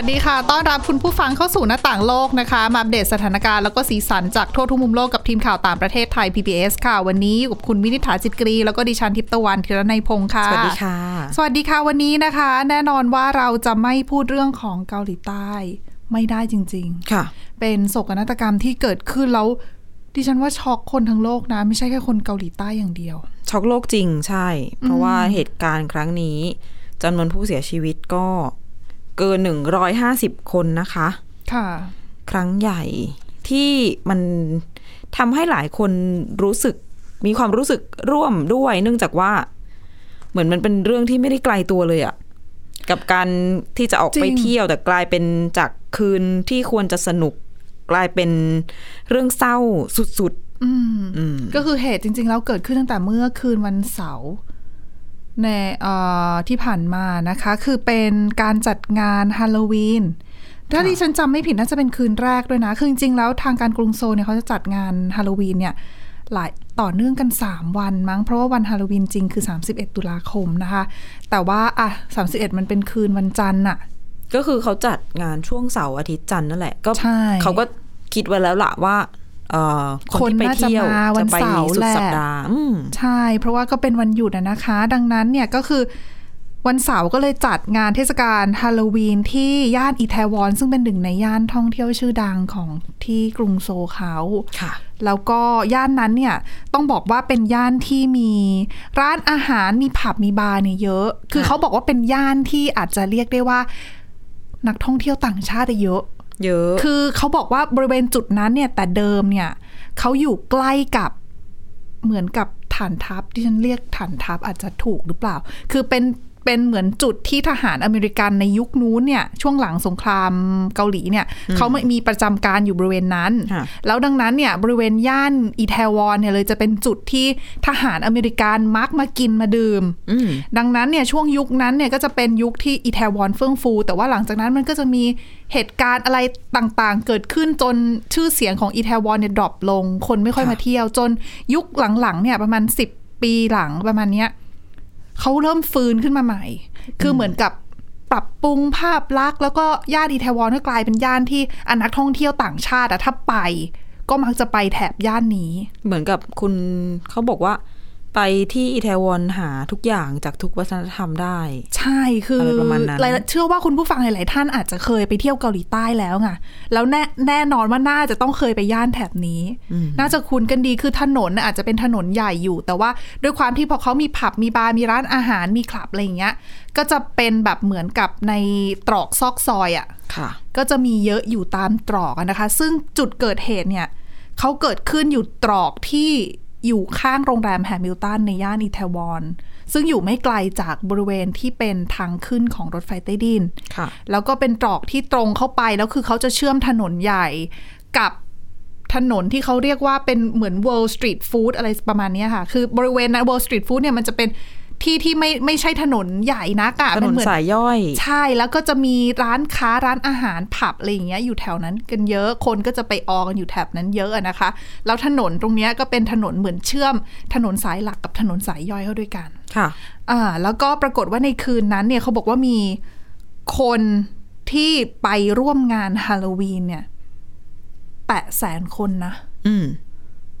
วัสดีค่ะ ต้อนรับคุณผู้ฟังเข้าสู่หน้าต่างโลกนะคะ มาอัปเดตสถานการณ์แล้วก็สีสันจากทั่วทุกมุมโลกกับทีมข่าวต่างประเทศไทย PBS ค่ะ วันนี้อยู่กับคุณวินิษฐาจิตกรี แล้วก็ดิฉันทิพย์ตะวันธีรนัยพงค์ค่ะ สวัสดีค่ะ สวัสดีค่ะวันนี้นะคะ แน่นอนว่าเราจะไม่พูดเรื่องของเกาหลีใต้ไม่ได้จริงค่ะๆเป็นโศกนาฏกรรมที่เกิดขึ้นแล้วดิฉันว่าช็อกคนทั้งโลกนะ ไม่ใช่แค่คนเกาหลีใต้อย่างเดียว ช็อกโลกจริงใช่ เพราะว่าเหตุการณ์ครั้งนี้จำนวนผู้เสียชีวิตก็ เกินหนึ่งร้อยห้าสิบคนนะคะ ค่ะ ครั้งใหญ่ที่มันทำให้หลายคนรู้สึกมีความรู้สึกร่วมด้วย เนื่องจากว่า เหมือนมันเป็นเรื่องที่ไม่ได้ไกลตัวเลยอะกับการที่จะออกไปจริงเที่ยวแต่กลายเป็นจากคืนที่ควรจะสนุกกลายเป็นเรื่องเศร้าสุดอืมๆอืมก็คือเหตุจริง ๆ แล้วเกิดขึ้นตั้งแต่เมื่อคืนวันเสาร์ ในเอ่อที่ผ่านมานะคะ คือเป็นการจัดงานฮาโลวีนถ้าค่ะดิฉันจำไม่ผิดน่าจะเป็นคืนแรกด้วยนะ คือจริงๆแล้วทางการกรุงโซลเนี่ยเขาจะจัดงานฮาโลวีนเนี่ยหลายต่อเนื่องกัน 3 วันมั้ง เพราะว่าวันฮาโลวีนจริงคือ 31 ตุลาคมนะคะ แต่ว่าอะ31 มันเป็นคืนวันจันทร์อะก็คือเขาจัดงานช่วงเสาร์อาทิตย์จันทร์นั่นแหละก็ใช่เขาก็คิดไว้แล้วล่ะว่าเอ่อ คนที่ไปเที่ยวคนน่าจะมาวันจะไปเสาร์สุดแหละสัปดาห์อืมใช่ เพราะว่าก็เป็นวันหยุดอะนะคะ ดังนั้นเนี่ยก็คือวันเสาร์ก็เลยจัดงานเทศกาลฮาโลวีนที่ย่านอีแทวอนซึ่งเป็นหนึ่งในย่านท่องเที่ยวชื่อดังของที่กรุงโซลเขาค่ะ แล้วก็ย่านนั้นเนี่ยต้องบอกว่าเป็นย่านที่มีร้านอาหารมีผับมีบาร์เนี่ยเยอะ คือค่ะเขาบอกว่าเป็นย่านที่อาจจะเรียกได้ว่า นักท่องเที่ยวต่างชาติเยอะ เยอะ คือเขาบอกว่าบริเวณจุดนั้นเนี่ย แต่เดิมเนี่ยเขาอยู่ใกล้กับเหมือนกับฐานทัพที่ฉันเรียกฐานทัพอาจจะถูกหรือเปล่า คือเป็น เป็นเหมือนจุดที่ทหารอเมริกันในยุคนู้นเนี่ยช่วงหลังสงครามเกาหลีเนี่ยเขาไม่มีประจำการอยู่บริเวณนั้นค่ะแล้วดังนั้นเนี่ยบริเวณย่านอีแทวอนเนี่ยเลยจะเป็นจุดที่ทหารอเมริกันมักมากินมาดื่มอืมดังนั้นเนี่ยช่วงยุคนั้นเนี่ยก็จะเป็นยุคที่อีแทวอนเฟื่องฟู แต่ว่าหลังจากนั้นมันก็จะมีเหตุการณ์อะไรต่างๆ เกิดขึ้นจนชื่อเสียงของอีแทวอนเนี่ย drop ลง คนไม่ค่อยค่ะมาเที่ยวจนยุคหลังๆเนี่ยประมาณ 10 ปีหลังประมาณเนี้ย เขาเริ่มฟื้นขึ้นมาใหม่ คือเหมือนกับปรับปรุงภาพลักษณ์แล้วก็ย่านอีเทวอนก็กลายเป็นย่านที่อนักท่องเที่ยวต่างชาติอะถ้าไป ก็มักจะไปแถบย่านนี้ เหมือนกับคุณเขาบอกว่า ไปที่อิตาลีหาทุกอย่างจากทุกวัฒนธรรมได้ ใช่คืออะไรประมาณนั้นหลายเชื่อว่าคุณผู้ฟังหลาย ๆ ท่านอาจจะเคยไปเที่ยวเกาหลีใต้แล้วไงแล้วแน่แน่นอนว่าน่าจะต้องเคยไปย่านแถบนี้ น่าจะคุ้นกันดีคือถนนน่ะอาจจะเป็นถนนใหญ่อยู่ แต่ว่าด้วยความที่พอเขามีผับมีบาร์มีร้านอาหารมีคลับอะไรอย่างเงี้ย ก็จะเป็นแบบเหมือนกับในตรอกซอกซอยอะค่ะ ก็จะมีเยอะอยู่ตามตรอกอะนะคะ ซึ่งจุดเกิดเหตุเนี่ยเขาเกิดขึ้นอยู่ตรอกที่ อยู่ข้างโรงแรมแฮมิลตันในย่านอีแทวอนซึ่งอยู่ไม่ไกลจากบริเวณที่เป็นทางขึ้นของรถไฟใต้ดินค่ะแล้วก็เป็นตรอกที่ตรงเข้าไป แล้วคือเขาจะเชื่อมถนนใหญ่กับถนนที่เขาเรียกว่าเป็นเหมือน World Street Food อะไรประมาณเนี้ยค่ะ คือบริเวณนั้น World Street Food เนี่ยมันจะเป็น ที่ที่ไม่ไม่ใช่ถนนใหญ่นักอะถมันนนเหมือนสายย่อย ใช่แล้วก็จะมีร้านค้าร้านอาหารผับอะไรอย่างเงี้ยอยู่แถวนั้นกันเยอะคนก็จะไปออกันอยู่แถบนั้นเยอะอะนะคะ แล้วถนนตรงเนี้ยก็เป็นถนนเหมือนเชื่อม ถนนสายหลักกับถนนสายย่อยเข้าด้วยกัน ค่ะอ่าแล้วก็ปรากฏว่าในคืนนั้นเนี่ยเขาบอกว่ามีคนที่ไปร่วมงานฮาโลวีนเนี่ยแปะแสนคนนะ อืม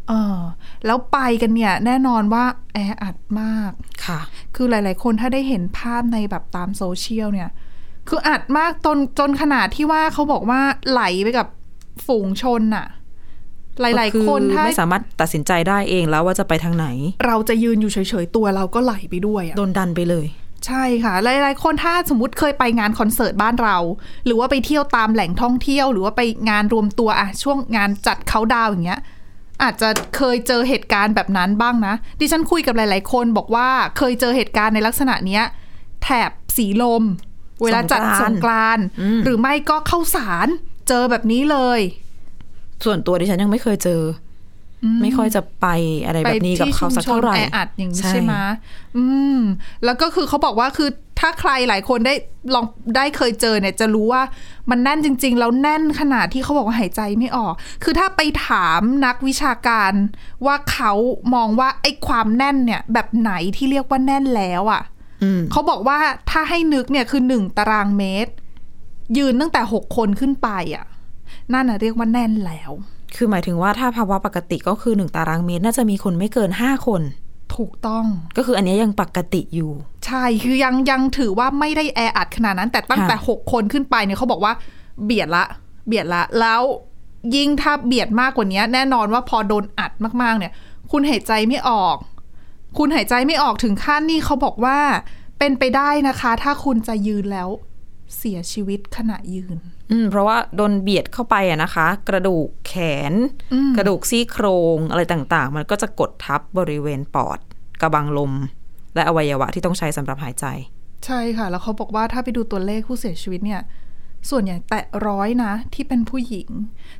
เออแล้วไปกันเนี่ยแน่นอนว่าแออัดมากค่ะ คือหลาย ๆ คนถ้าได้เห็นภาพในแบบตามโซเชียลเนี่ย คืออัดมากจนจนขนาดที่ว่าเขาบอกว่าไหลไปกับฝูงชนน่ะ หลายก็ๆคนอถ้าไม่สามารถตัดสินใจได้เองแล้วว่าจะไปทางไหน เราจะยืนอยู่เฉย ๆ ตัวเราก็ไหลไปด้วยอะโดนดันไปเลย ใช่ค่ะ หลาย ๆ คนถ้าสมมติเคยไปงานคอนเสิร์ตบ้านเรา หรือว่าไปเที่ยวตามแหล่งท่องเที่ยว หรือว่าไปงานรวมตัวอะช่วงงานจัดเขาดาวน์อย่างเงี้ย อาจจะเคยเจอเหตุการณ์แบบนั้นบ้างนะ ดิฉันคุยกับหลาย ๆ คนบอกว่าเคยเจอเหตุการณ์ในลักษณะเนี้ย แถบสีลม เวลาจัดสสงงกกรานต์อืมหรือไม่ก็เข้าสารเจอแบบนี้เลย ส่วนตัวดิฉันยังไม่เคยเจออไม่ค่อยจะไปอะไรแบบนี้กับเขาสักเท่าไหร่แออัดอย่างนี้ใช่ใช่ไหมอืม แล้วก็คือเขาบอกว่าคือ ถ้าใครหลายคนได้ลองได้เคยเจอเนี่ยจะรู้ว่ามันแน่นจริง ๆ แล้วแน่นขนาดที่เขาบอกว่าหายใจไม่ออก คือถ้าไปถามนักวิชาการว่าเขามองว่าไอ้ความแน่นเนี่ย แบบไหนที่เรียกว่าแน่นแล้วอะ่ะอืมเขาบอกว่าถ้าให้นึกเนี่ยคือหนึ่งตารางเมตร ยืนตั้งแต่หกคนขึ้นไปอะ่ะนั่นน่ะเรียกว่าแน่นแล้ว คือหมายถึงว่าถ้าภาวะปกติก็คือหนึ่งตารางเมตร น่าจะมีคนไม่เกินห้าคน ถูกต้อง ก็คืออันเนี้ยยังปกติอยู่ ใช่คือยังยังถือว่าไม่ได้แออัดขนาดนั้น แต่ตั้งแต่ค่ะหกคนขึ้นไปเนี่ยเขาบอกว่าเบียดละ เบียดละ แล้วยิ่งถ้าเบียดมากกว่านี้ แน่นอนว่าพอโดนอัดมากๆ เนี่ย คุณหายใจไม่ออก คุณหายใจไม่ออกถึงขั้นนี่เขาบอกว่า เป็นไปได้นะคะ ถ้าคุณจะยืนแล้วเสียชีวิตขณะยืน อืม เพราะว่าโดนเบียดเข้าไปอะนะคะ กระดูกแขนอืมกระดูกซี่โครงอะไรต่างๆ มันก็จะกดทับบริเวณปอด กระบังลม และอวัยวะที่ต้องใช้สำหรับหายใจ ใช่ค่ะ แล้วเขาบอกว่าถ้าไปดูตัวเลขผู้เสียชีวิตเนี่ย ส่วนใหญ่แตะร้อยนะที่เป็นผู้หญิง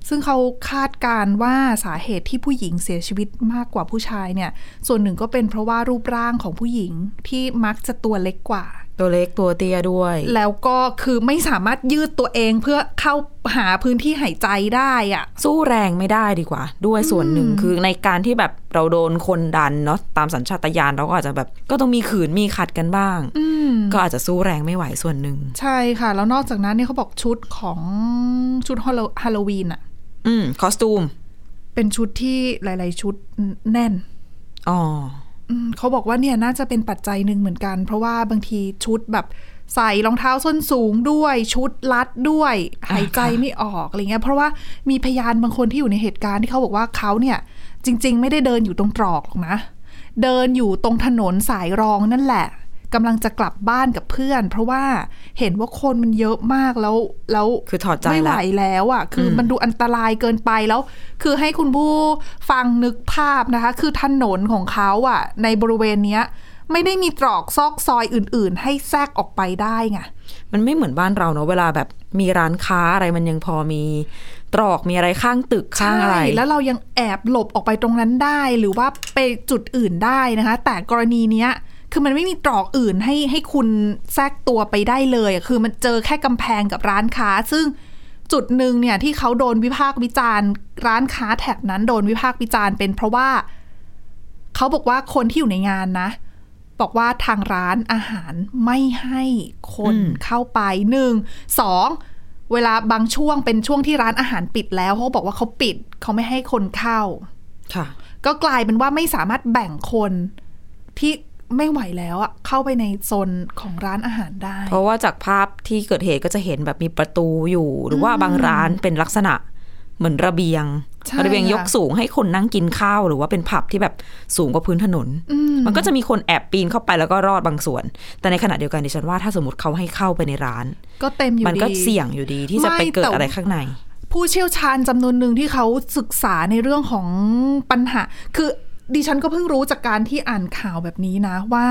ซึ่งเขาคาดการณ์ว่าสาเหตุที่ผู้หญิงเสียชีวิตมากกว่าผู้ชายเนี่ย ส่วนหนึ่งก็เป็นเพราะว่ารูปร่างของผู้หญิงที่มักจะตัวเล็กกว่า ตัวเล็กตัวเตี้ยด้วย แล้วก็คือไม่สามารถยืดตัวเองเพื่อเข้าหาพื้นที่หายใจได้อะสู้แรงไม่ได้ดีกว่า ด้วยส่วนหนึ่งคือในการที่แบบเราโดนคนดันเนาะตามสัญชาตญาณเราก็อาจจะแบบ ก็ต้องมีขืนมีขัดกันบ้าง อืม ก็อาจจะสู้แรงไม่ไหวส่วนหนึ่ง ใช่ค่ะ แล้วนอกจากนั้นเนี่ยเขาบอกชุดของชุดฮาโลฮาโลวีนอะอืมคอสตูม เป็นชุดที่หลาย ๆ ชุดแน่น อ๋ออืมเขาบอกว่าเนี่ยน่าจะเป็นปัจจัยหนึ่งเหมือนกัน เพราะว่าบางทีชุดแบบใส่รองเท้าส้นสูงด้วย ชุดลัดด้วยอ่าหายใจไม่ออกอะไรเงี้ยเพราะว่ามีพยานบางคนที่อยู่ในเหตุการณ์ที่เขาบอกว่าเขาเนี่ย จริง ๆ ไม่ได้เดินอยู่ตรงตรอกหรอกนะ เดินอยู่ตรงถนนสายรองนั่นแหละ กำลังจะกลับบ้านกับเพื่อน เพราะว่าเห็นว่าคนมันเยอะมากแล้วแล้วคือถอดใจไม่ไหวแล้วแล้วอะ คืออมมันดูอันตรายเกินไปแล้ว คือให้คุณผู้ฟังนึกภาพนะคะ คือถนนของเขาอะ ในบริเวณเนี้ยไม่ได้มีตรอกซอกซอยอื่น ๆ ให้แทรกออกไปได้ไง มันไม่เหมือนบ้านเราเนาะเวลาแบบมีร้านค้าอะไรมันยังพอมีตรอกมีอะไรข้างตึกข้างอะไรใช่แล้วเรายังแอบหลบออกไปตรงนั้นได้ หรือว่าไปจุดอื่นได้นะคะ แต่กรณีเนี้ย คือมันไม่มีตรอกอื่นให้ให้คุณแทรกตัวไปได้เลยอะคือมันเจอแค่กำแพงกับร้านค้า ซึ่งจุดหนึ่งเนี่ยที่เขาโดนวิพากษ์วิจารณ์ ร้านค้าแถบนั้นโดนวิพากษ์วิจารณ์เป็นเพราะว่า เขาบอกว่าคนที่อยู่ในงานนะ บอกว่าทางร้านอาหารไม่ให้คนอืมเข้าไปหนึ่งสองเวลาบางช่วงเป็นช่วงที่ร้านอาหารปิดแล้วเขาบอกว่าเขาปิด เขาไม่ให้คนเข้า ค่ะ ก็กลายเป็นว่าไม่สามารถแบ่งคนที่ ไม่ไหวแล้วอะเข้าไปในโซนของร้านอาหารได้ เพราะว่าจากภาพที่เกิดเหตุก็จะเห็นแบบมีประตูอยู่ หรือว่าบางร้านเป็นลักษณะเหมือนระเบียงใช่ระเบียงยกค่ะสูงให้คนนั่งกินข้าว หรือว่าเป็นผับที่แบบสูงกว่าพื้นถนนอืมมันก็จะมีคนแอบปีนเข้าไปแล้วก็รอดบางส่วน แต่ในขณะเดียวกันดิฉันว่าถ้าสมมติเขาให้เข้าไปในร้าน ก็เต็มอยู่มันก็ดีเสี่ยงอยู่ดีที่จะไปไม่เกิดแต่อะไรข้างใน ผู้เชี่ยวชาญจำนวนหนึ่งที่เขาศึกษาในเรื่องของปัญหา คือ ดิฉันก็เพิ่งรู้จากการที่อ่านข่าวแบบนี้นะ ว่า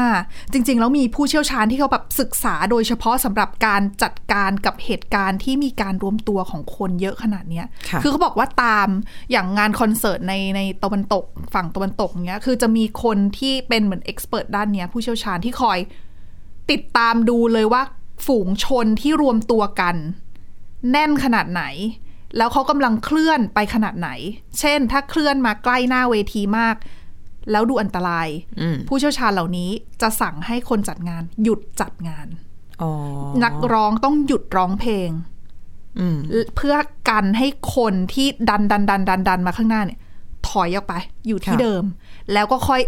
จริง ๆ แล้วมีผู้เชี่ยวชาญที่เขาแบบศึกษาโดยเฉพาะสำหรับการจัดการกับเหตุการณ์ที่มีการรวมตัวของคนเยอะขนาดเนี้ยค่ะอเขาบอกว่าตามอย่างงานคอนเสิร์ตในในตะวันตกฝั่งตะวันตกเนี้ยคือจะมีคนที่เป็นเหมือนเอ็กซ์เพรสด้านเนี้ยผู้เชี่ยวชาญที่คอยติดตามดูเลยว่าฝูงชนที่รวมตัวกัน แน่นขนาดไหนแล้วเขากำลังเคลื่อนไปขนาดไหน เช่น ถ้าเคลื่อนมาใกล้หน้าเวทีมาก แล้วดูอันตรายอืมผู้เชี่ยวชาญเหล่านี้จะสั่งให้คนจัดงาน หยุดจัดงานอ๋อนักร้องต้องหยุดร้องเพลงอืมเพื่อกันให้คนที่ดันดันดันดันดันมาข้างหน้าเนี่ย ถอยออกไป อยู่ที่ค่ะเดิม แล้วก็ค่อย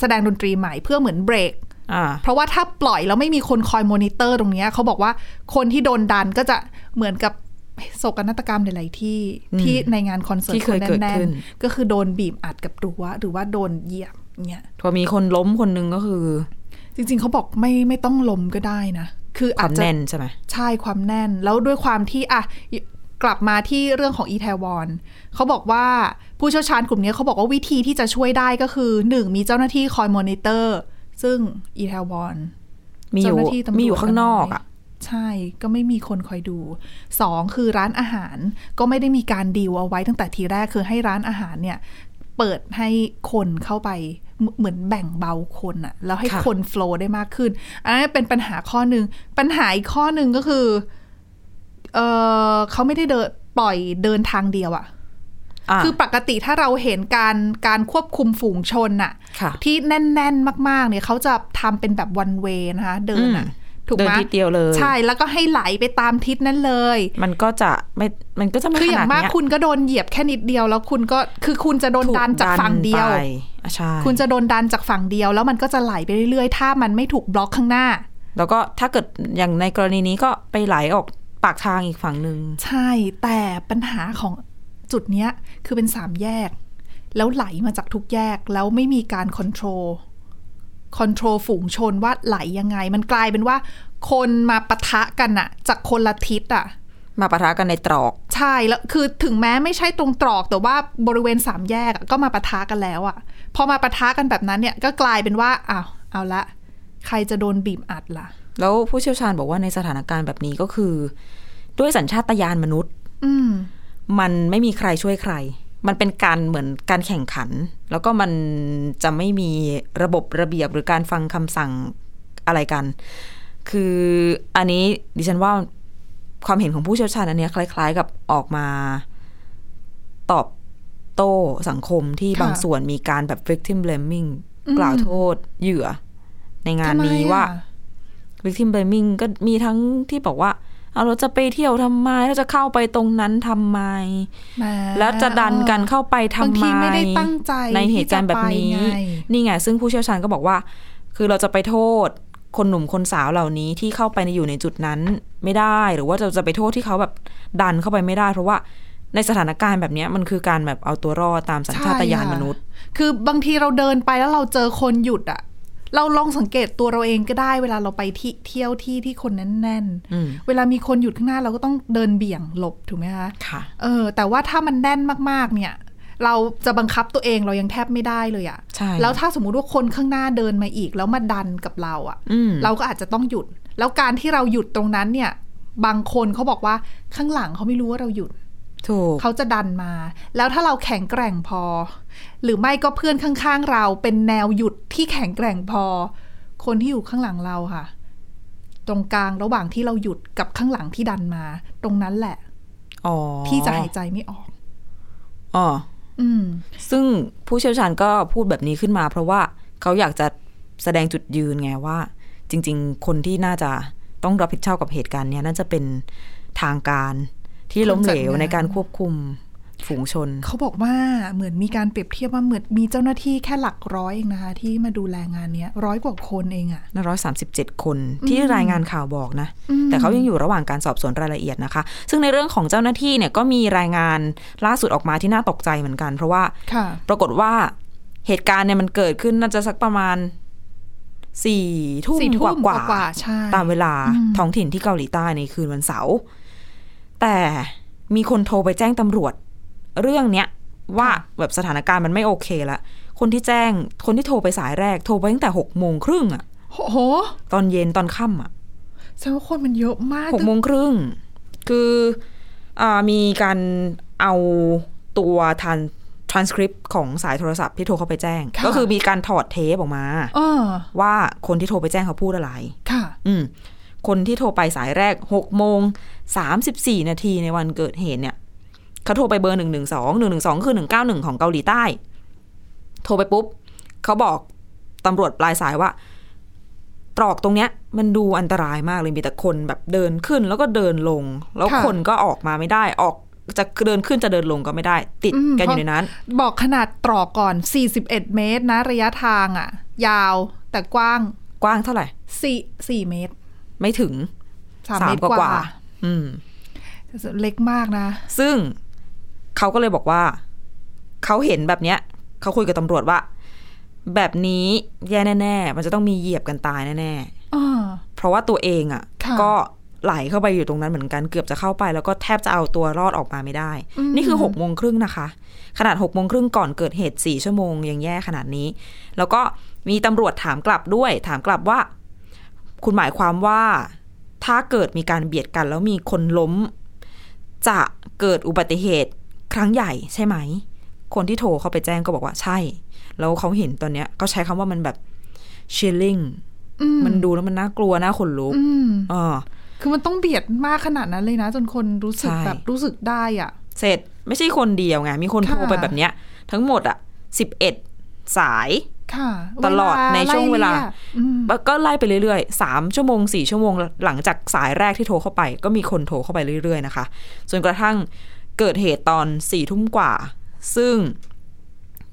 แสดงดนตรีใหม่เพื่อเหมือนเบรกอ่าเพราะว่าถ้าปล่อยแล้วไม่มีคนคอยมอนิเตอร์ตรงเนี้ยเขาบอกว่าคนที่โดนดันก็จะเหมือนกับ โศกนาฏกรรมหลาย ๆ ที่อืมที่ในงานคอนเสิร์ตที่เคยนเกิดแน่ขึ้นนๆก็คือโดนบีบอัดกับรั้วหรือว่าโดนเหยียบเงี้ยพอมีคนล้มคนหนึงก็คือ จริง ๆ เขาบอกไม่ไม่ต้องล้มก็ได้นะ คือคอาจวามจะแน่นใช่ไหมใช่ความแน่น แล้วด้วยความที่อะกลับมาที่เรื่องของอีแทวอนเขาบอกว่าผู้เชี่ยวชาญกลุ่มนี้เขาบอกว่าวิธีที่จะช่วยได้ก็คือหนึ่งมีเจ้าหน้าที่คอยมอนิเตอร์ ซึ่งอีแทวอนมีอยู่เจ้าหน้าที่ตำรวจมีอยู่ข้างนอกอะ ใช่ก็ไม่มีคนคอยดูสองคือร้านอาหารก็ไม่ได้มีการดีลเอาไว้ตั้งแต่ทีแรกคือให้ร้านอาหารเนี่ยเปิดให้คนเข้าไปเหมืเหมือนแบ่งเบาคนอะแล้วให้ค่ะคนโฟล์ได้มากขึ้นอันนั้นเป็นปัญหาข้อหนึ่งปัญหาอีกข้อหนึ่งก็คือเออเขาไม่ได้เดินปล่อยเดินทางเดียวอะอะคือปกติถ้าเราเห็นการการควบคุมฝูงชนอะค่ะที่แน่น ๆ มาก ๆ เนี่ยเขาจะทำเป็นแบบวันเวนะคะ เดินอะ อืมถูกเดินไหมทิศเดียวเลย ใช่แล้วก็ให้ไหลไปตามทิศนั้นเลย มันก็จะไม่มันก็จะไม่คือขอย่านาดงมากเนี้ยคุณก็โดนเหยียบแค่นิดเดียว แล้วคุณก็คือคุณจะโดนถูดันจากฝั่งเดียวไปอะใช่คุณจะโดนดันจากฝั่งเดียว แล้วมันก็จะไหลไปเรื่อยๆ ถ้ามันไม่ถูกบล็อกข้างหน้า แล้วก็ถ้าเกิดอย่างในกรณีนี้ก็ไปไหลออกปากทางอีกฝั่งหนึ่งใช่แต่ปัญหาของจุดเนี้ยคือเป็นสามแยก แล้วไหลมาจากทุกแยกแล้วไม่มีการคอนโทรล คอนโทรลฝูงชนว่าไหลยังไง มันกลายเป็นว่า คนมาปะทะกันอะจากคนละทิศอะมาปะทะกันในตรอก ใช่แล้วคือถึงแม้ไม่ใช่ตรงตรอกแต่ว่าบริเวณสามแยกอะก็มาปะทะกันแล้วอะพอมาปะทะกันแบบนั้นเนี่ยก็กลายเป็นว่าอ้าวเอาละ ใครจะโดนบีบอัดล่ะ แล้วผู้เชี่ยวชาญบอกว่าในสถานการณ์แบบนี้ก็คือ ด้วยสัญชาตญาณมนุษย์ อืมมันไม่มีใครช่วยใคร มันเป็นการเหมือนการแข่งขัน แล้วก็มันจะไม่มีระบบระเบียบหรือการฟังคำสั่งอะไรกัน คืออันนี้ดิฉันว่าความเห็นของผู้เชี่ยวชาญอันเนี้ยคล้าย ๆ กับออกมาตอบโต้สังคมที่ค่ะบางส่วนมีการแบบ victim blaming อืมกล่าวโทษเหยื่อ ในงานทำไมนี้ว่าอะ victim blaming ก็มีทั้งที่บอกว่า เอาเราจะไปเที่ยวทำไมเราจะเข้าไปตรงนั้นทำไมแหมแล้วจะดันกันเข้าไปทำบางไมทีไม่ได้ตั้งใจในเหตุการณ์แบบนี้ที่จะไปไงนี่ไงซึ่งผู้เชี่ยวชาญก็บอกว่า คือเราจะไปโทษคนหนุ่มคนสาวเหล่านี้ที่เข้าไปในอยู่ในจุดนั้นไม่ได้ หรือว่าเราจะไปโทษที่เขาแบบดันเข้าไปไม่ได้ เพราะว่าในสถานการณ์แบบเนี้ยมันคือการแบบเอาตัวรอดตามสัญชาตญาณใช่ค่ะมนุษย์ คือบางทีเราเดินไปแล้วเราเจอคนหยุดอะ เราลองสังเกตตัวเราเองก็ได้ เวลาเราไปที่เที่ยวที่ที่คนแน่นอืมๆเวลามีคนหยุดข้างหน้าเราก็ต้องเดินเบี่ยงหลบถูกไหมคะค่ะเออ แต่ว่าถ้ามันแน่นมากๆ เนี่ย เราจะบังคับตัวเองเรายังแทบไม่ได้เลยอะใช่แล้วถ้าสมมุติว่าคนข้างหน้าเดินมาอีก แล้วมาดันกับเราอะอืมเราก็อาจจะต้องหยุด แล้วการที่เราหยุดตรงนั้นเนี่ย บางคนเขาบอกว่าข้างหลังเขาไม่รู้ว่าเราหยุด ถูกเขาจะดันมา แล้วถ้าเราแข็งแกร่งพอ หรือไม่ก็เพื่อนข้างๆ เราเป็นแนวหยุดที่แข็งแกร่งพอ คนที่อยู่ข้างหลังเราค่ะ ตรงกลางระหว่างที่เราหยุดกับข้างหลังที่ดันมา ตรงนั้นแหละอ๋อที่จะหายใจไม่ออกอ๋ออืมซึ่งผู้เชี่ยวชาญก็พูดแบบนี้ขึ้นมา เพราะว่าเขาอยากจะแสดงจุดยืนไงว่า จริง ๆ คนที่น่าจะต้องรับผิดชอบกับเหตุการณ์เนี้ยน่าจะเป็นทางการ ที่ล้มเหลวคนจัดงานในการควบคุมฝูงชน เขาบอกว่าเหมือนมีการเปรียบเทียบว่าเหมือนมีเจ้าหน้าที่แค่หลักร้อยเองนะคะ ที่มาดูแลงานเนี้ยร้อยกว่าคนเองอะร้อยสามสิบเจ็ดคนที่รายงานข่าวบอกนะอืมแต่เขายังอยู่ระหว่างการสอบสวนรายละเอียดนะคะ ซึ่งในเรื่องของเจ้าหน้าที่เนี่ยก็มีรายงานล่าสุดออกมาที่น่าตกใจเหมือนกัน เพราะว่าค่ะปรากฏว่าเหตุการณ์เนี่ยมันเกิดขึ้นน่าจะสักประมาณสี่ทุ่มสี่ทุ่กมว่ากว่าๆใช่ตามเวลาอืมท้องถิ่นที่เกาหลีใต้ในคืนวันเสาร์ แต่มีคนโทรไปแจ้งตำรวจ เรื่องเนี้ยว่าแบบสถานการณ์มันไม่โอเคละคนที่แจ้งคนที่โทรไปสายแรกโทรไปตั้งแต่หกโมงครึ่งอะโอ้โหตอนเย็นตอนค่ำอะแสดงว่าคนมันเยอะมากหกโมงครึ่ง คืออามีการเอาตัวทัน transcript ของสายโทรศัพท์ที่โทรเข้าไปแจ้งะก็คือมีการถอดเทปออกมาเออว่าคนที่โทรไปแจ้งเขาพูดอะไร ค่ะ อืม คนที่โทรไปสายแรกหกโมงสามสิบสี่นาทีในวันเกิดเหตุเนี่ยเขาโทรไปเบอร์หนึ่งหนึ่งสองหนึ่งหนึ่งสองคือหนึ่งเก้าหนึ่งของเกาหลีใต้ โทรไปปุ๊บ เขาบอกตำรวจปลายสายว่า ตรอกตรงเนี้ย มันดูอันตรายมากเลยมีแต่คนแบบเดินขึ้นแล้วก็เดินลง แล้วค่ะคนก็ออกมาไม่ได้ออกจะเดินขึ้นจะเดินลงก็ไม่ได้ ติดอืมกันอยู่ในนั้น บอกขนาดตรอกก่อน 41 เมตรนะ ระยะทางอะยาวแต่กว้างกว้างเท่าไหร่4 4เมตร ไม่ถึง3เมตรกว่าอืมเล็กมากนะ ซึ่งเขาก็เลยบอกว่า เขาเห็นแบบเนี้ย เขาคุยกับตำรวจว่า แบบนี้แย่แน่ ๆ มันจะต้องมีเหยียบกันตายแน่อ่าๆเพราะว่าตัวเองอะ่ะค่ะ ก็ไหลเข้าไปอยู่ตรงนั้นเหมือนกันเกือบจะเข้าไป แล้วก็แทบจะเอาตัวรอดออกมาไม่ได้อืมนี่คือหกโมงครึ่งนะคะ ขนาดหกโมงครึ่งก่อนเกิดเหตุสี่ชั่วโมงยังแย่ขนาดนี้ แล้วก็มีตำรวจถามกลับด้วย ถามกลับว่า คุณหมายความว่าถ้าเกิดมีการเบียดกันแล้วมีคนล้ม จะเกิดอุบัติเหตุครั้งใหญ่ใช่ไหม คนที่โทรเข้าไปแจ้งก็บอกว่าใช่ แล้วเขาเห็นตอนเนี้ยก็ใช้คำว่ามันแบบ chilling อืมมันดูแล้วมันน่ากลัวน่าขนลุกอืมอ่าคือมันต้องเบียดมากขนาดนั้นเลยนะ จนคนรู้สึกใช่แบบรู้สึกได้อะ เสร็จไม่ใช่คนเดียวไง มีคนโทรค่ะไปแบบเนี้ย ทั้งหมดอะสิบเอ็ดสายค่ะ ตลอดในช่วงเวลาไรียกอืมก็ไล่ไปเรื่อยๆสามชั่วโมงสี่ชั่วโมงหลังจากสายแรกที่โทรเข้าไป ก็มีคนโทรเข้าไปเรื่อยๆนะคะ จนกระทั่งเกิดเหตุตอนสี่ทุ่มกว่า ซึ่ง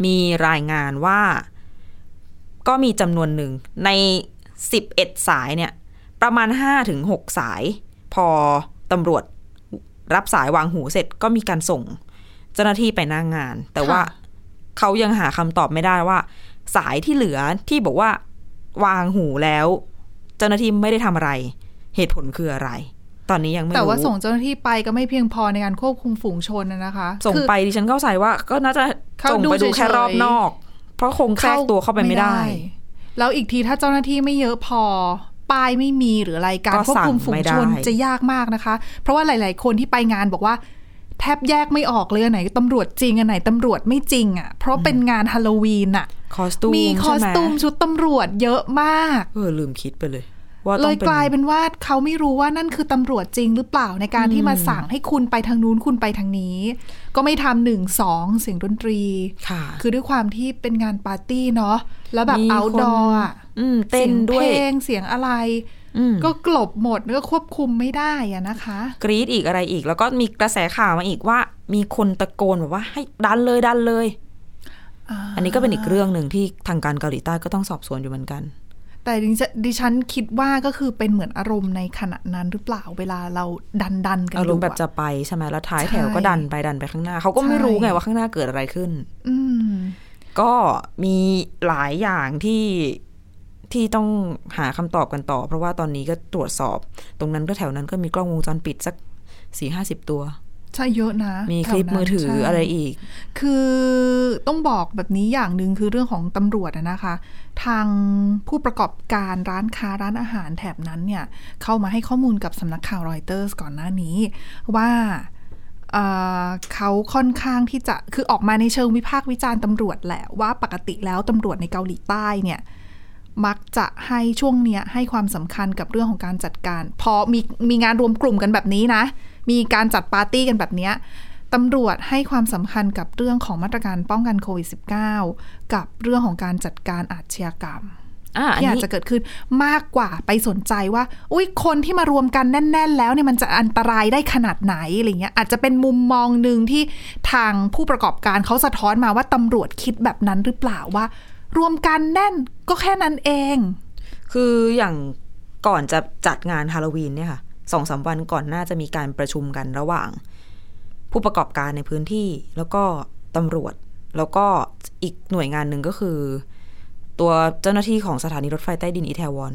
มีรายงานว่า ก็มีจำนวนหนึ่งในสิบเอ็ดสายเนี่ย ประมาณห้าถึงหกสาย พอตำรวจรับสายวางหูเสร็จก็มีการส่ง เจ้าหน้าที่ไปหน้างงาน แต่ว่าเขายังหาคำตอบไม่ได้ว่า สายที่เหลือที่บอกว่าวางหูแล้ว เจ้าหน้าที่ไม่ได้ทำอะไร เหตุผลคืออะไร ตอนนี้ยังไม่แต่ว่ารู้ส่งเจ้าหน้าที่ไปก็ไม่เพียงพอในการควบคุมฝูงชนนะนะคะ ส่งคือไปดิฉันเข้าใจว่า ก็น่าจะเขาส่งดูไปดูแค่เฉยๆรอบนอก เพราะคงแทรกตัวเข้าไปไม่ได้ แล้วอีกทีถ้าเจ้าหน้าที่ไม่เยอะพอป้ายไม่มีหรืออะไรการก็ควบคุมฝูสั่งไม่งได้ชนจะยากมากนะคะ เพราะว่าหลาย ๆ คนที่ไปงานบอกว่า แทบแยกไม่ออกเลยอันไหนตำรวจจริงอันไหนตำรวจไม่จริงอะ เพราะเป็นงานฮาโลวีนอะ คอสตูมมีคอสตูมใช่ไหชุดตำรวจเยอะมาก เออลืมคิดไปเลยว่าเลต้องยเป็นกลายเป็นว่าเขาไม่รู้ว่านั่นคือตำรวจจริงหรือเปล่าในการที่มาสั่งให้คุณไปทางนู้นคุณไปทางนี้ ก็ไม่ทำหนึ่งสองเสียงดนตรีค่ะ คือด้วยความที่เป็นงานปาร์ตี้เนาะแล้วแบบมีเอาคนดอร์อืมเต้นด้วยเสียงเพลงเสียงอะไรอืมก็กลบหมดก็ควบคุมไม่ได้อะนะคะ กรีดอีกอะไรอีก แล้วก็มีกระแสข่าวมาอีกว่า มีคนตะโกนแบบว่าให้ดันเลยดันเลย อันนี้ก็เป็นอีกเรื่องหนึ่งที่ทางการเกาหลีใต้ก็ต้องสอบสวนอยู่เหมือนกัน แต่ดิฉันดิฉันคิดว่าก็คือเป็นเหมือนอารมณ์ในขณะนั้นหรือเปล่าเวลาเราดันดันๆกันอารมณ์ยู่แบบจะไปใช่ไหมแล้วท้ายแถวก็ใช่ดันไปดันไปข้างหน้าเขาก็ไม่ใช่รู้ไงว่าข้างหน้าเกิดอะไรขึ้น อืมก็มีหลายอย่างที่ที่ต้องหาคำตอบกันต่อ เพราะว่าตอนนี้ก็ตรวจสอบ ตรงนั้นก็แถวนั้นก็มีกล้องวงจรปิดสักสี่ห้าสิบตัว ใช่เยอะนะ มีแถควลิปนั้นมือถือใช่อะไรอีก คือต้องบอกแบบนี้อย่างหนึ่งคือเรื่องของตำรวจอะนะคะ ทางผู้ประกอบการร้านค้าร้านอาหารแถบนั้นเนี่ย เข้ามาให้ข้อมูลกับสำนักข่าวรอยเตอร์สก่อนหน้านี้ ว่าเอ่อเขาค่อนข้างที่จะคือออกมาในเชิงวิพากษ์วิจารณ์ตำรวจแหละ ว่าปกติแล้วตำรวจในเกาหลีใต้เนี่ยมักจะให้ช่วงเนี้ยให้ความสำคัญกับเรื่องของการจัดการ พอมีมีงานรวมกลุ่มกันแบบนี้นะ มีการจัดปาร์ตี้กันแบบเนี้ยตำรวจให้ความสำคัญกับเรื่องของมาตรการป้องกันโควิด -19 กับเรื่องของการจัดการอาชญากรรมอ่าอันที่อาจนี้จะเกิดขึ้นมากกว่าไปสนใจว่า อุ้ยคนที่มารวมกันแน่น ๆ แล้วเนี่ยมันจะอันตรายได้ขนาดไหนอะไรเงี้ยอาจจะเป็นมุมมองหนึ่งที่ทางผู้ประกอบการเขาสะท้อนมาว่าตำรวจคิดแบบนั้นหรือเปล่าว่า รวมกันแน่นก็แค่นั้นเอง คืออย่างก่อนจะจัดงานฮาโลวีนเนี่ยค่ะ สองสามวันก่อนหน้าจะมีการประชุมกันระหว่าง ผู้ประกอบการในพื้นที่แล้วก็ตำรวจ แล้วก็อีกหน่วยงานหนึ่งก็คือ ตัวเจ้าหน้าที่ของสถานีรถไฟใต้ดินอิตาลี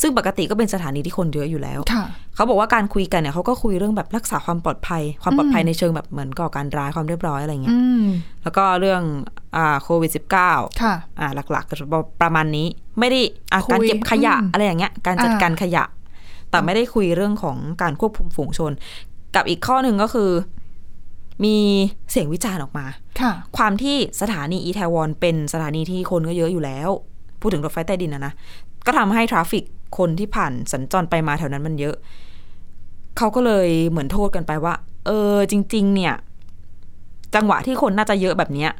ซึ่งปกติก็เป็นสถานีที่คนเยอะอยู่แล้วค่ะเขาบอกว่าการคุยกันเนี่ยเขาก็คุยเรื่องแบบรักษาความปลอดภัย ความปลอดภัยในเชิงแบบเหมือนก่อการร้ายความเรียบร้อยอะไรเงี้ยอืมแล้วก็เรื่องอ่าโควิด -19 ค่ะอ่าหลักๆก็จะประมาณนี้ ไม่ได้อะคุยการเก็บขยะอืมอะไรอย่างเงี้ย การจัดอ่าการขยะ แต่ไม่ได้คุยเรื่องของการควบคุมฝูงชน กับอีกข้อหนึ่งก็คือ มีเสียงวิจารณ์ออกมาค่ะความที่สถานีอีแทวอนเป็นสถานีที่คนก็เยอะอยู่แล้ว พูดถึงรถไฟใต้ดินนะนะก็ทำให้ทราฟิกคนที่ผ่านสัญจรไปมาแถวนั้นมันเยอะ เขาก็เลยเหมือนโทษกันไปว่า เออ จริง ๆ เนี่ย จังหวะที่คนน่าจะเยอะแบบเนี้ย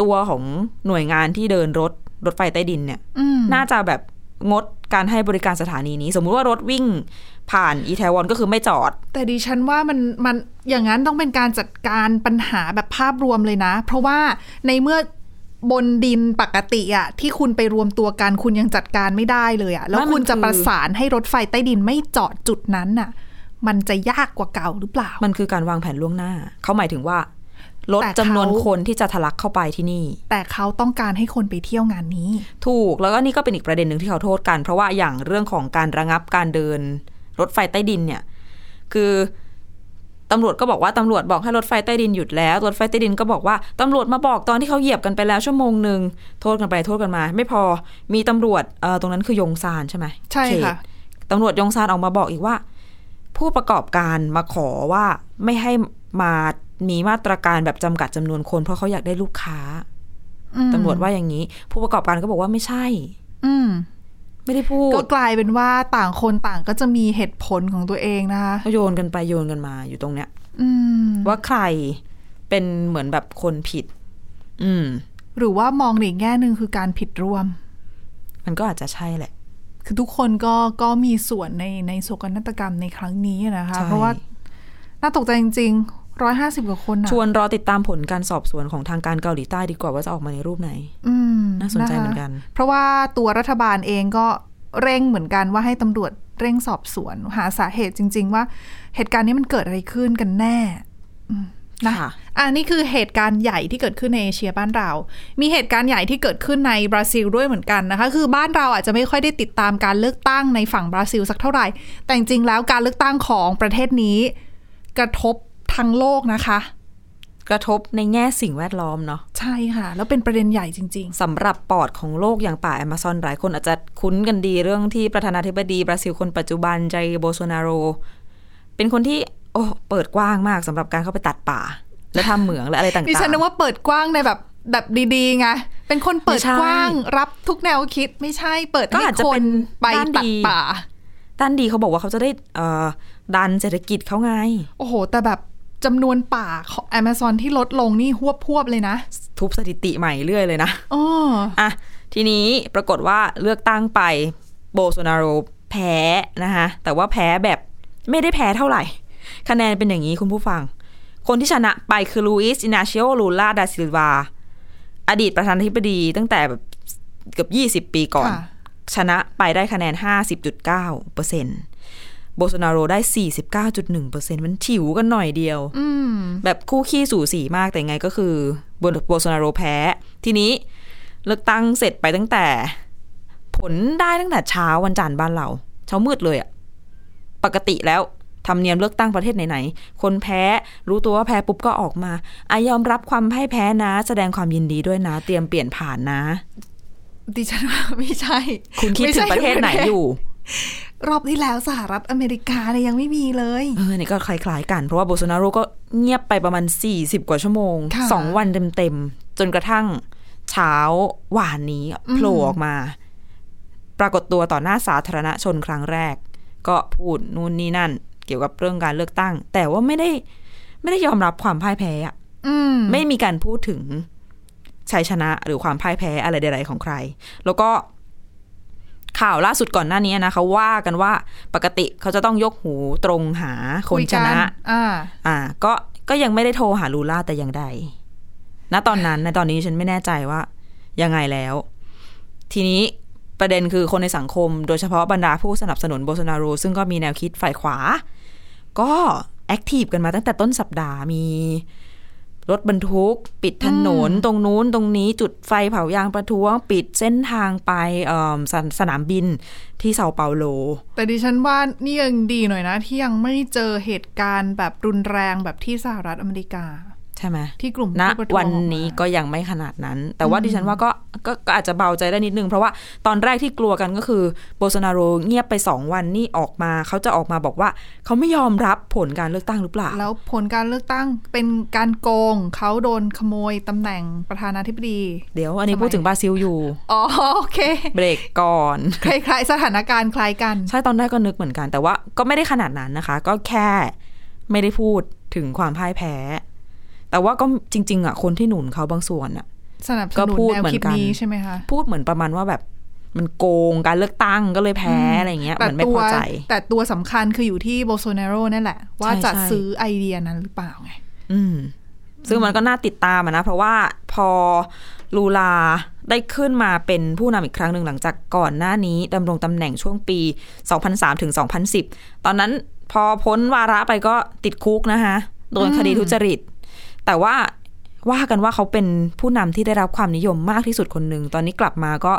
ตัวของหน่วยงานที่เดินรถรถไฟใต้ดินเนี่ยอืมน่าจะแบบงด การให้บริการสถานีนี้ สมมุติว่ารถวิ่งผ่านอีแทวอนก็คือไม่จอด แต่ดิฉันว่ามันมันอย่างนั้นต้องเป็นการจัดการปัญหาแบบภาพรวมเลยนะ เพราะว่าในเมื่อบนดินปกติอะที่คุณไปรวมตัวกันคุณยังจัดการไม่ได้เลยอะแล้วไม่มันคุณจะคือประสานให้รถไฟใต้ดินไม่จอดจุดนั้นน่ะ มันจะยากกว่าเก่าหรือเปล่า มันคือการวางแผนล่วงหน้า เขาหมายถึงว่า ลดแต่เขาจำนวนคนที่จะทะลักเข้าไปที่นี่ แต่เขาต้องการให้คนไปเที่ยวงานนี้ ถูกแล้วก็นี่ก็เป็นอีกประเด็นหนึ่งที่เขาโทษกัน เพราะว่าอย่างเรื่องของการระงับการเดิน รถไฟใต้ดินเนี่ย คือตำรวจก็บอกว่าตำรวจบอกให้รถไฟใต้ดินหยุดแล้วรถไฟใต้ดินก็บอกว่าตำรวจมาบอกตอนที่เขาเหยียบกันไปแล้วชั่วโมงหนึ่งโทษกันไปโทษกันมา ไม่พอมีตำรวจเอ่อตรงนั้นคือยงซานใช่ไหมใช่เขตค่ะตำรวจยงซานออกมาบอกอีกว่า ผู้ประกอบการมาขอว่าไม่ให้ มามีมาตรการแบบจำกัดจำนวนคน เพราะเขาอยากได้ลูกค้าอืมตำรวจว่าอย่างนี้ ผู้ประกอบการก็บอกว่าไม่ใช่ อืมไม่ได้พูด ก็กลายเป็นว่าต่างคนต่างก็จะมีเหตุผลของตัวเองนะคะก็โยนกันไปโยนกันมาอยู่ตรงเนี้ยอืมว่าใครเป็นเหมือนแบบคนผิด อืม หรือว่ามองในอีกแง่หนึ่งคือการผิดร่วม มันก็อาจจะใช่แหละ คือทุกคนก็ก็มีส่วนในในโศกนาฏกรรมในครั้งนี้นะคะใช่เพราะว่าน่าตกใจจริง ๆ ร้อยห้าสิบกว่าคนนะชวนรอติดตามผลการสอบสวนของทางการเกาหลีใต้ดีกว่าว่าจะออกมาในรูปไหนอืมน่าสนใจะเหมือนกัน เพราะว่าตัวรัฐบาลเองก็เร่งเหมือนกันว่าให้ตำรวจเร่งสอบสวน หาสาเหตุจริง ๆ ว่าเหตุการณ์นี้มันเกิดอะไรขึ้นกันแน่อืมนะค่ะอ่านี่คือเหตุการณ์ใหญ่ที่เกิดขึ้นในเอเชียบ้านเรา มีเหตุการณ์ใหญ่ที่เกิดขึ้นในบราซิลด้วยเหมือนกันนะคะ คือบ้านเราอาจจะไม่ค่อยได้ติดตามการเลือกตั้งในฝั่งบราซิลสักเท่าไหร่ แต่จริงๆแล้วการเลือกตั้งของประเทศนี้ กระทบ ทั้งโลกนะคะ กระทบในแง่สิ่งแวดล้อมเนาะใช่ค่ะ แล้วเป็นประเด็นใหญ่จริงสำหรับปอดของโลกอย่างป่าแอมะซอนหลายคนอาจจะคุ้นกันดีเรื่องที่ประธานาธิบดีบราซิลคนปัจจุบันไจโบโซนาโร เป็นคนที่โอ้เปิดกว้างมากสำหรับการเข้าไปตัดป่า และทำเหมืองและอะไรต่างๆดิฉันนึกๆว่าเปิดกว้างในแบบแบบดีๆไงเป็นคนเปิดไม่ใช่กว้างรับทุกแนวคิดไม่ใช่เปิดก็ให้อาจจะคเป็นนไปด้านตัดดีป่าด้านดีเขาบอกว่าเขาจะได้เอ่อดันเศรษฐกิจเขาไง โอ้โห แต่แบบ จำนวนป่าของ Amazon ที่ลดลงนี่หวบพวบๆเลยนะ ทุบสถิติใหม่เรื่อยเลยนะอ๋ออะ ทีนี้ปรากฏว่าเลือกตั้งไปโบโซนาโรแพ้นะคะแต่ว่าแพ้แบบไม่ได้แพ้เท่าไหร่ คะแนนเป็นอย่างนี้คุณผู้ฟัง คนที่ชนะไปคือลูอิสอินาเชโอลูลาดาซิลวา อดีตประธานาธิบดีตั้งแต่แบบเกือบ 20 ปีก่อนค่ะชนะไปได้คะแนน 50.9เปอร์เซ็นต์ โบโซนาโรได้ 49.1เปอร์เซ็นต์มันถิวกันหน่อยเดียวอืมแบบคู่ขี้สูสีมากแต่ยังไงก็คือโบโบโซนาโรแพ้ ทีนี้เลือกตั้งเสร็จไปตั้งแต่ ผลได้ตั้งแต่เช้าวันจันทร์บ้านเรา เช้ามืดเลยอะปกติแล้วทำเนียมเลือกตั้งประเทศไหนๆ คนแพ้รู้ตัวว่าแพ้ปุ๊บก็ออกมาอายอมรับความพ่ายแพ้นะ แสดงความยินดีด้วยนะ เตรียมเปลี่ยนผ่านนะ ดิฉันว่าไม่ใช่ คุณคิดไม่ถึใช่งประเทศไหนอยู่ รอบที่แล้วสหรัฐอเมริกาเนี่ยยังไม่มีเลย เออนี่ก็คล้ายๆกัน เพราะว่าโบโซนาโรก็เงียบไปประมาณ 40 กว่าชั่วโมงค่ะสองวันเต็มๆ จนกระทั่งเช้าหวานนี้โผล่ออกมา ปรากฏตัวต่อหน้าสาธารณชนครั้งแรก ก็พูดนู่นนี่นั่น เกี่ยวกับเรื่องการเลือกตั้ง แต่ว่าไม่ได้ไม่ได้ยอมรับความพ่ายแพ้อะอืมไม่มีการพูดถึงชัยชนะหรือความพ่ายแพ้อะไรใดๆของใคร แล้วก็ ข่าวล่าสุดก่อนหน้านี้นะเขาว่ากันว่าปกติเขาจะต้องยกหูตรงหาคนชนะ อ่า อ่า ก็ก็ยังไม่ได้โทรหาลูล่าแต่อย่างใดณตอนนั้นในตอนนี้ฉันไม่แน่ใจว่า ยังไงแล้ว ทีนี้ประเด็นคือคนในสังคม โดยเฉพาะบรรดาผู้สนับสนุนโบโซนาโรซึ่งก็มีแนวคิดฝ่ายขวา ก็แอคทีฟกันมาตั้งแต่ต้นสัปดาห์มี รถบรรทุก ปิดถนนตรงนู้นตรงนี้จุดไฟเผายางประท้วง ปิดเส้นทางไปเอิ่มสนสนามบินที่เซาเปาโล แต่ดิฉันว่านี่ยังดีหน่อยนะ ที่ยังไม่เจอเหตุการณ์แบบรุนแรงแบบที่สหรัฐอเมริกา ใช่ไหมที่กลุ่มณผู้ประท้วงวันออกมานี้ก็ยังไม่ขนาดนั้น แต่ว่าดิฉันว่าก็ก็ก็อาจจะเบาใจได้นิดนึง เพราะว่าตอนแรกที่กลัวกันก็คือโบโซนาโรเงียบไปสองวันนี่ออกมา เขาจะออกมาบอกว่า เขาไม่ยอมรับผลการเลือกตั้งหรือเปล่า แล้วผลการเลือกตั้งเป็นการโกงเขาโดนขโมยตำแหน่งประธานาธิบดี เดี๋ยวอันนี้ทำไมพูดถึงบราซิลอยู่อ๋อโอเค เบรกก่อนคล้ายๆสถานการณ์คล้ายกันใช่ตอนแรกก็นึกเหมือนกัน แต่ว่าก็ไม่ได้ขนาดนั้นนะคะ ก็แค่ไม่ได้พูดถึงความพ่ายแพ้ แต่ว่าก็จริง ๆอะคนที่หนุนเขาบางส่วนอะสนับสก็นุนพูดแนวเหมือนคิดกันนี้ใช่ไหมคะพูดเหมือนประมาณว่าแบบมันโกงการเลือกตั้งก็เลยแพ้อะไรเงี้ยเหมือนไม่พอใจ แต่ตัวสำคัญคืออยู่ที่โบโซเนโรนั่นแหละ ว่าใช่จะใช่ซื้อไอเดียนั้นหรือเปล่าไง อืม ซึ่งมันก็น่าติดตามอะนะ เพราะว่าพอลูลาได้ขึ้นมาเป็นผู้นำอีกครั้งหนึ่งหลังจากก่อนหน้านี้ดำรงตำแหน่งช่วงปี 2003ถึง2010 ตอนนั้นพอพ้นวาระไปก็ติดคุกนะคะโดนคดีทุจริต แต่ว่าว่ากันว่าเขาเป็นผู้นำที่ได้รับความนิยมมากที่สุดคนหนึ่ง ตอนนี้กลับมาก็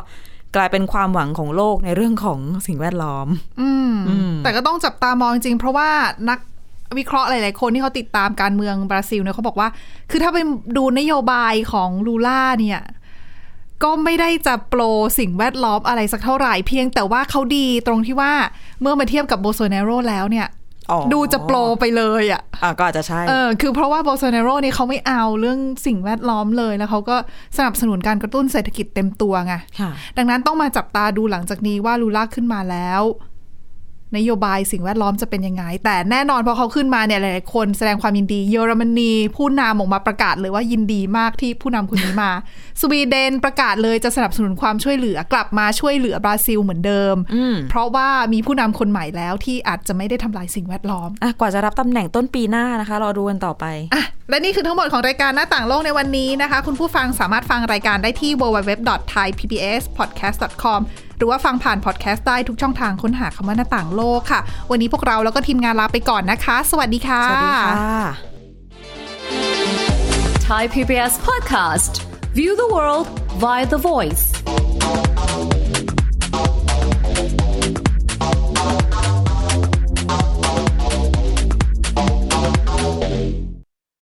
กลายเป็นความหวังของโลกในเรื่องของสิ่งแวดล้อม อืมอืมแต่ก็ต้องจับตามองจริงๆเพราะว่านักวิเคราะห์หลาย ๆ คนที่เขาติดตามการเมืองบราซิลเนี่ยเขาบอกว่า คือถ้าไปดูนโยบายของลูล่าเนี่ย ก็ไม่ได้จะโปรสิ่งแวดล้อมอะไรสักเท่าไหร่เพียงแต่ว่าเขาดีตรงที่ว่าเมื่อมาเทียบกับโบลโซนาโรแล้วเนี่ยอ๋อ ดูจะ pro ไปเลยอะอะก็อาจจะใช่เออคือเพราะว่าโบลโซนาโรนี่เขาไม่เอาเรื่องสิ่งแวดล้อมเลยแล้วเขาก็สนับสนุนการกระตุ้นเศรษฐกิจเต็มตัวไงค่ะดังนั้นต้องมาจับตาดูหลังจากนี้ว่าลูล่าขึ้นมาแล้ว นโยบายสิ่งแวดล้อมจะเป็นยังไง แต่แน่นอนพอเขาขึ้นมาเนี่ยหลายๆคนแสดงความยินดีเยอรมนีผู้นำออกมาประกาศเลยว่ายินดีมากที่ผู้นำคนนี้มา สวีเดนประกาศเลยจะสนับสนุนความช่วยเหลือกลับมาช่วยเหลือบราซิลเหมือนเดิมอืมเพราะว่ามีผู้นำคนใหม่แล้วที่อาจจะไม่ได้ทำลายสิ่งแวดล้อมอะกว่าจะรับตำแหน่งต้นปีหน้านะคะรอดูกันต่อไปอะและนี่คือทั้งหมดของรายการหน้าต่างโลกในวันนี้นะคะ คุณผู้ฟังสามารถฟังรายการได้ที่ www.thaipbspodcast.com หรือว่าฟังผ่านพอดแคสต์ได้ทุกช่องทางค้นหาคำว่าหน้าต่างโลกค่ะ วันนี้พวกเราแล้วก็ทีมงานลาไปก่อนนะคะ สวัสดีค่ะ สวัสดีค่ะ Thai PBS podcast. View the world via the voice.